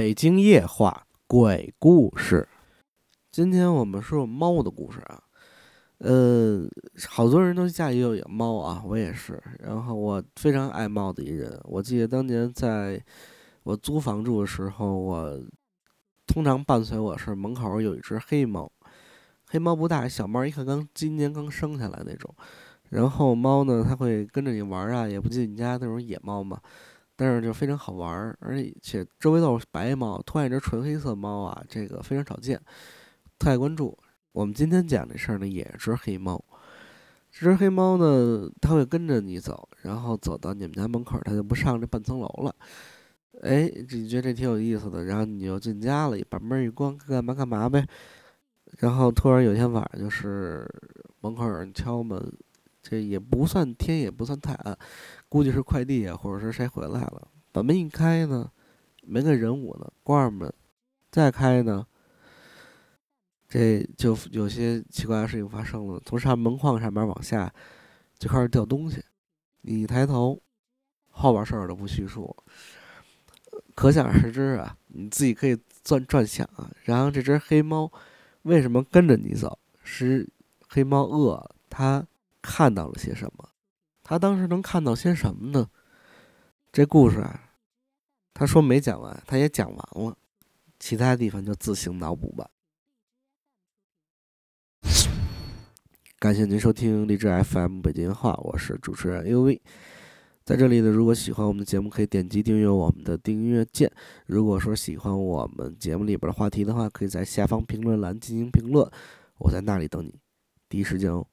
北京夜话鬼故事。今天我们说猫的故事啊，呃，好多人都家里有猫啊，我也是。然后我非常爱猫的一人。我记得当年在我租房住的时候，我通常伴随我是门口有一只黑猫，黑猫不大，小猫一看刚今年刚生下来那种。然后猫呢，它会跟着你玩啊，也不进你家那种野猫嘛。但是就非常好玩儿，而且周围都是白猫，突然一只纯黑色猫啊，这个非常少见，特爱关注。我们今天讲这事儿呢，也是只黑猫。这只黑猫呢，它会跟着你走，然后走到你们家门口，它就不上这半层楼了。哎，你觉得这挺有意思的，然后你就进家了，把门一关，干嘛干嘛呗。然后突然有天晚上，就是门口有人敲门。这也不算天，也不算太暗，估计是快递啊，或者是谁回来了。把门一开呢，没个人物呢。关上门，再开呢，这就有些奇怪的事情发生了。从上门框上面往下就开始掉东西。你一抬头，后边事儿都不叙述，可想而知啊。你自己可以转转想啊。然后这只黑猫为什么跟着你走？是黑猫饿，它。看到了些什么？他当时能看到些什么呢？这故事啊，他说没讲完，他也讲完了，其他地方就自行脑补吧。感谢您收听荔枝 FM 北京话，我是主持人 UV。在这里呢，如果喜欢我们的节目，可以点击订阅我们的订阅键。如果说喜欢我们节目里边的话题的话，可以在下方评论栏进行评论，我在那里等你，第一时间哦。